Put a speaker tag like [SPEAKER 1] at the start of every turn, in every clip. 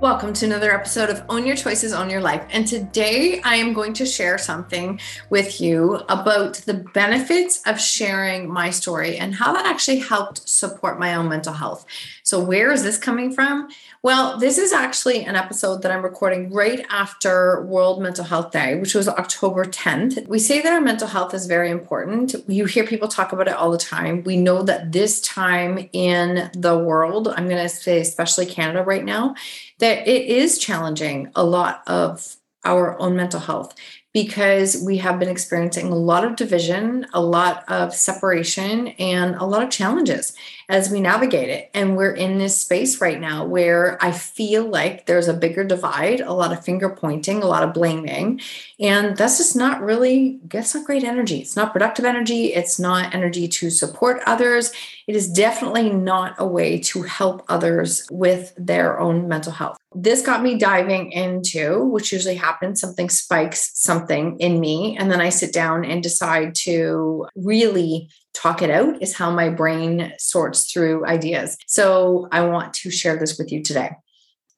[SPEAKER 1] Welcome to another episode of Own Your Choices, Own Your Life. And today I am going to share something with you about the benefits of sharing my story and how that actually helped support my own mental health. So, where is this coming from? Well, this is actually an episode that I'm recording right after World Mental Health Day, which was October 10th. We say that our mental health is very important. You hear people talk about it all the time. We know that this time in the world, I'm going to say, especially Canada right now, that it is challenging a lot of our own mental health because we have been experiencing a lot of division, a lot of separation, and a lot of challenges as we navigate it. And we're in this space right now where I feel like there's a bigger divide, a lot of finger pointing, a lot of blaming. And that's just not really, that's not great energy. It's not productive energy. It's not energy to support others. It is definitely not a way to help others with their own mental health this got me diving into, which usually happens, something spikes something in me. And then I sit down and decide to really talk it out, is how my brain sorts through ideas. So I want to share this with you today.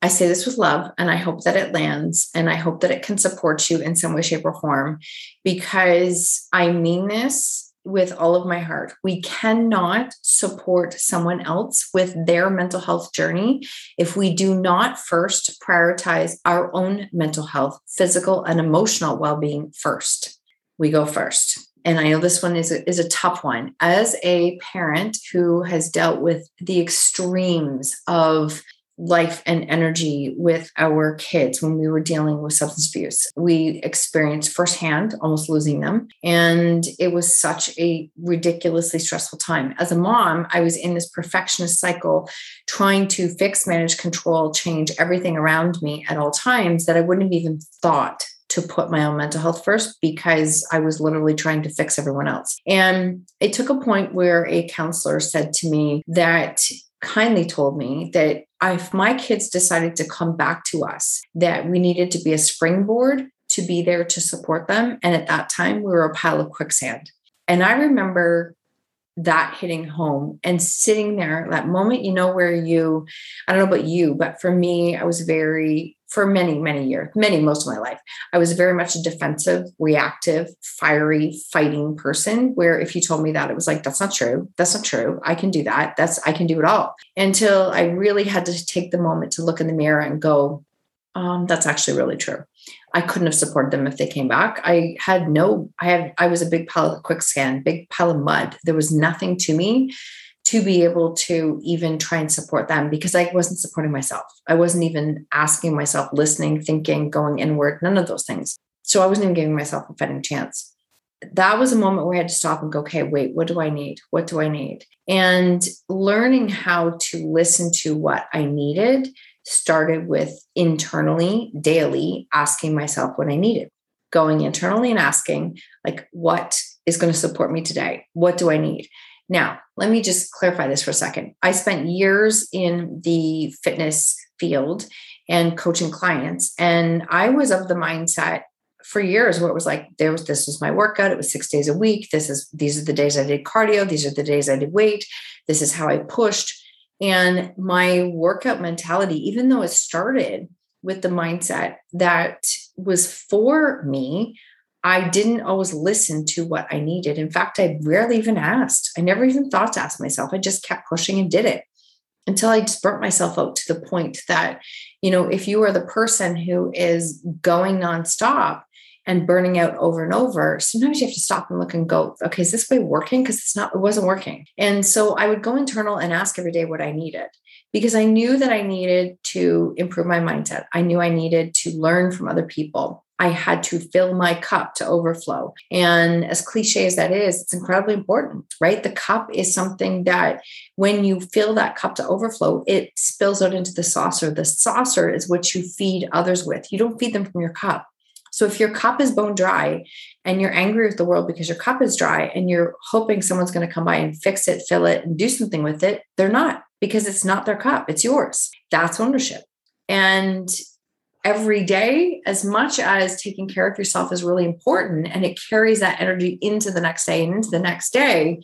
[SPEAKER 1] I say this with love, and I hope that it lands, and I hope that it can support you in some way, shape, or form because I mean this with all of my heart. We cannot support someone else with their mental health journey if we do not first prioritize our own mental health, physical and emotional well being first. We go first. And I know this one is a, is a tough one. As a parent who has dealt with the extremes of life and energy with our kids when we were dealing with substance abuse. We experienced firsthand almost losing them. And it was such a ridiculously stressful time. As a mom, I was in this perfectionist cycle trying to fix, manage, control, change everything around me at all times that I wouldn't have even thought to put my own mental health first because I was literally trying to fix everyone else. And it took a point where a counselor said to me that kindly told me that if my kids decided to come back to us, that we needed to be a springboard to be there to support them. And at that time, we were a pile of quicksand. And I remember that hitting home and sitting there, that moment, you know, where you, I don't know about you, but for me, I was very for many, many years, many, most of my life, I was very much a defensive, reactive, fiery, fighting person. Where if you told me that, it was like, that's not true. That's not true. I can do that. That's, I can do it all. Until I really had to take the moment to look in the mirror and go, um, that's actually really true. I couldn't have supported them if they came back. I had no, I had, I was a big pile of quicksand, big pile of mud. There was nothing to me to be able to even try and support them because I wasn't supporting myself. I wasn't even asking myself, listening, thinking, going inward, none of those things. So I wasn't even giving myself a fighting chance. That was a moment where I had to stop and go, okay, wait, what do I need? What do I need? And learning how to listen to what I needed started with internally, daily asking myself what I needed, going internally and asking, like, what is going to support me today? What do I need? Now, let me just clarify this for a second. I spent years in the fitness field and coaching clients, and I was of the mindset for years where it was like there was this was my workout it was six days a week this is these are the days i did cardio these are the days i did weight this is how i pushed and my workout mentality even though it started with the mindset that was for me I didn't always listen to what I needed. In fact, I rarely even asked. I never even thought to ask myself. I just kept pushing and did it until I just burnt myself out to the point that, you know, if you are the person who is going nonstop, and burning out over and over, sometimes you have to stop and look and go, okay, is this way working? Because it's not, it wasn't working. And so I would go internal and ask every day what I needed because I knew that I needed to improve my mindset. I knew I needed to learn from other people. I had to fill my cup to overflow. And as cliche as that is, it's incredibly important, right? The cup is something that when you fill that cup to overflow, it spills out into the saucer. The saucer is what you feed others with. You don't feed them from your cup. So if your cup is bone dry and you're angry with the world because your cup is dry and you're hoping someone's going to come by and fix it, fill it, and do something with it, they're not because it's not their cup, it's yours. That's ownership. And every day, as much as taking care of yourself is really important and it carries that energy into the next day and into the next day,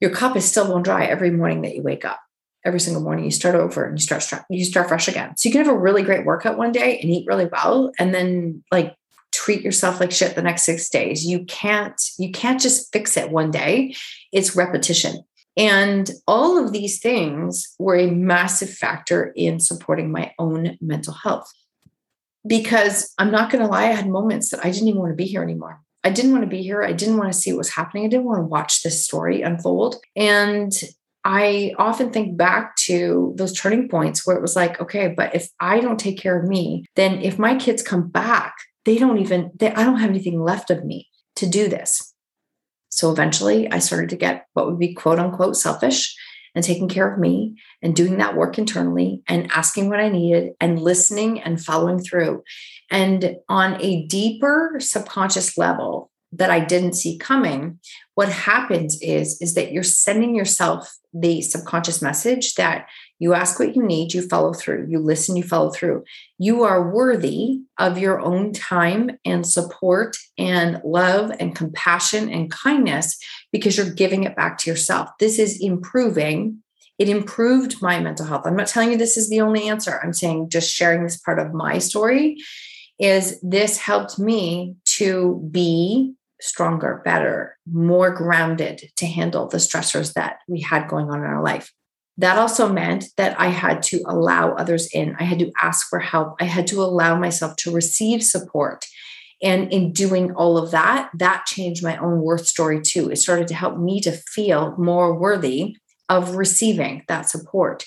[SPEAKER 1] your cup is still going dry every morning that you wake up. Every single morning, you start over and you start you start fresh again. So you can have a really great workout one day and eat really well, and then like treat yourself like shit the next six days. You can't you can't just fix it one day. It's repetition. And all of these things were a massive factor in supporting my own mental health. Because I'm not going to lie, I had moments that I didn't even want to be here anymore. I didn't want to be here. I didn't want to see what was happening. I didn't want to watch this story unfold. And I often think back to those turning points where it was like, okay, but if I don't take care of me, then if my kids come back, they don't even, they, I don't have anything left of me to do this. So eventually I started to get what would be quote unquote selfish and taking care of me and doing that work internally and asking what I needed and listening and following through. And on a deeper subconscious level that I didn't see coming, what happens is, is that you're sending yourself the subconscious message that you ask what you need, you follow through. You listen, you follow through. You are worthy of your own time and support and love and compassion and kindness because you're giving it back to yourself. This is improving. It improved my mental health. I'm not telling you this is the only answer. I'm saying just sharing this part of my story is this helped me to be stronger, better, more grounded to handle the stressors that we had going on in our life. That also meant that I had to allow others in. I had to ask for help. I had to allow myself to receive support. And in doing all of that, that changed my own worth story too. It started to help me to feel more worthy of receiving that support.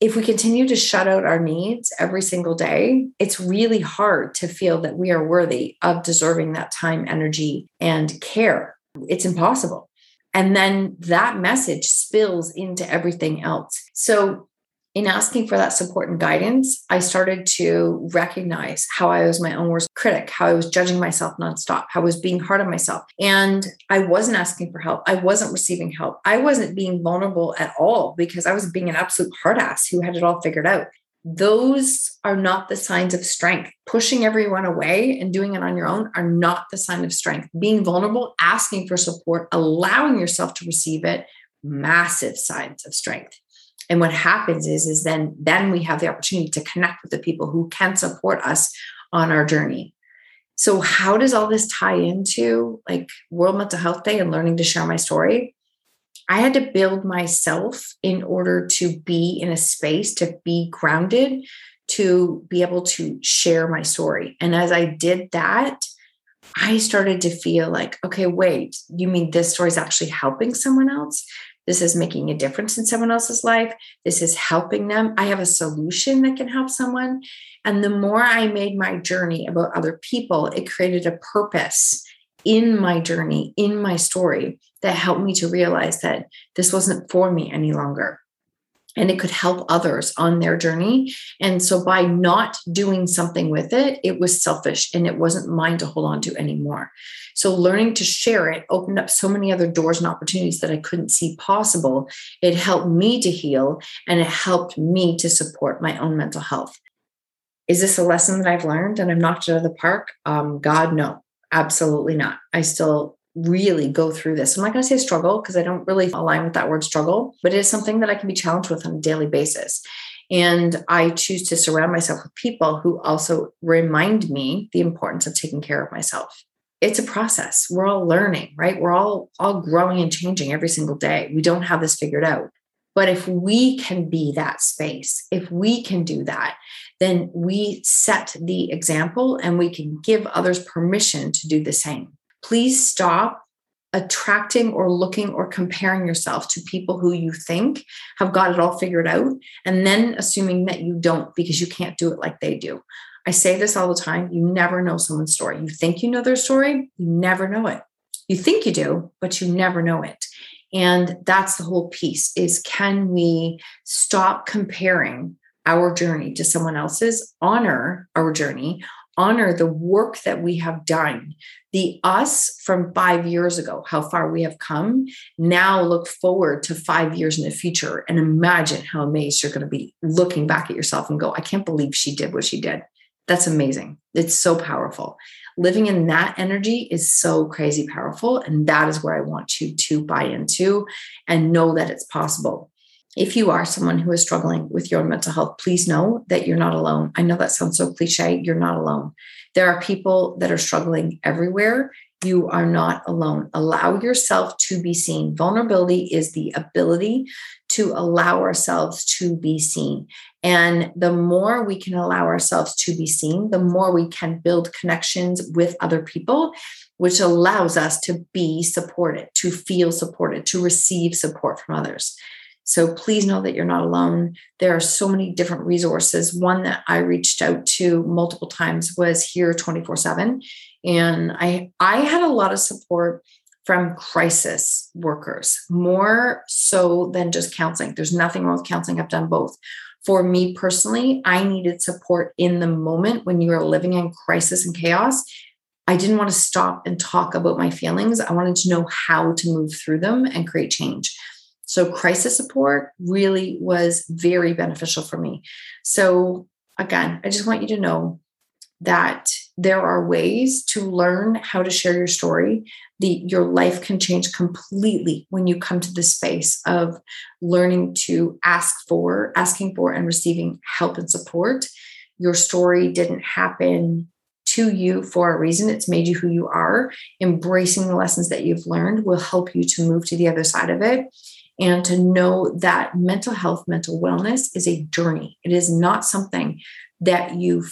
[SPEAKER 1] If we continue to shut out our needs every single day, it's really hard to feel that we are worthy of deserving that time, energy, and care. It's impossible. And then that message spills into everything else. So, in asking for that support and guidance, I started to recognize how I was my own worst critic, how I was judging myself nonstop, how I was being hard on myself. And I wasn't asking for help. I wasn't receiving help. I wasn't being vulnerable at all because I was being an absolute hard ass who had it all figured out those are not the signs of strength. Pushing everyone away and doing it on your own are not the sign of strength. Being vulnerable, asking for support, allowing yourself to receive it, massive signs of strength. And what happens is, is then, then we have the opportunity to connect with the people who can support us on our journey. So, how does all this tie into like World Mental Health Day and learning to share my story? I had to build myself in order to be in a space to be grounded, to be able to share my story. And as I did that, I started to feel like, okay, wait, you mean this story is actually helping someone else? This is making a difference in someone else's life. This is helping them. I have a solution that can help someone. And the more I made my journey about other people, it created a purpose in my journey, in my story, that helped me to realize that this wasn't for me any longer. And it could help others on their journey. And so by not doing something with it, it was selfish and it wasn't mine to hold on to anymore. So learning to share it opened up so many other doors and opportunities that I couldn't see possible. It helped me to heal and it helped me to support my own mental health. Is this a lesson that I've learned and I'm knocked it out of the park? Um, God, no. Absolutely not. I still really go through this. I'm not going to say struggle because I don't really align with that word struggle, but it is something that I can be challenged with on a daily basis. And I choose to surround myself with people who also remind me the importance of taking care of myself. It's a process. We're all learning, right? We're all all growing and changing every single day. We don't have this figured out. But if we can be that space, if we can do that, then we set the example and we can give others permission to do the same. Please stop attracting or looking or comparing yourself to people who you think have got it all figured out and then assuming that you don't because you can't do it like they do. I say this all the time you never know someone's story. You think you know their story, you never know it. You think you do, but you never know it. And that's the whole piece is can we stop comparing our journey to someone else's, honor our journey, honor the work that we have done. The us from five years ago, how far we have come, now look forward to five years in the future and imagine how amazed you're going to be looking back at yourself and go, I can't believe she did what she did. That's amazing. It's so powerful. Living in that energy is so crazy powerful. And that is where I want you to buy into and know that it's possible if you are someone who is struggling with your mental health, please know that you're not alone. I know that sounds so cliche. You're not alone. There are people that are struggling everywhere. You are not alone. Allow yourself to be seen. Vulnerability is the ability to allow ourselves to be seen. And the more we can allow ourselves to be seen, the more we can build connections with other people, which allows us to be supported, to feel supported, to receive support from others. So please know that you're not alone. There are so many different resources. One that I reached out to multiple times was here 24 7. And I, I had a lot of support from crisis workers, more so than just counseling. There's nothing wrong with counseling. I've done both. For me personally, I needed support in the moment when you are living in crisis and chaos. I didn't want to stop and talk about my feelings. I wanted to know how to move through them and create change. So, crisis support really was very beneficial for me. So, again, I just want you to know that there are ways to learn how to share your story. The, your life can change completely when you come to the space of learning to ask for, asking for, and receiving help and support. Your story didn't happen to you for a reason. It's made you who you are. Embracing the lessons that you've learned will help you to move to the other side of it and to know that mental health, mental wellness is a journey. It is not something that you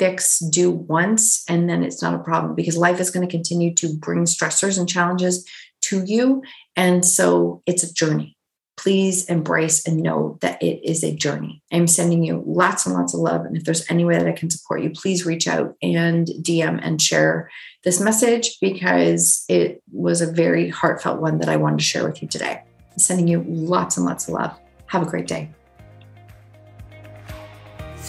[SPEAKER 1] fix, do once, and then it's not a problem because life is going to continue to bring stressors and challenges to you. And so it's a journey. Please embrace and know that it is a journey. I'm sending you lots and lots of love. And if there's any way that I can support you, please reach out and DM and share this message because it was a very heartfelt one that I wanted to share with you today I'm sending you lots and lots of love. Have a great day.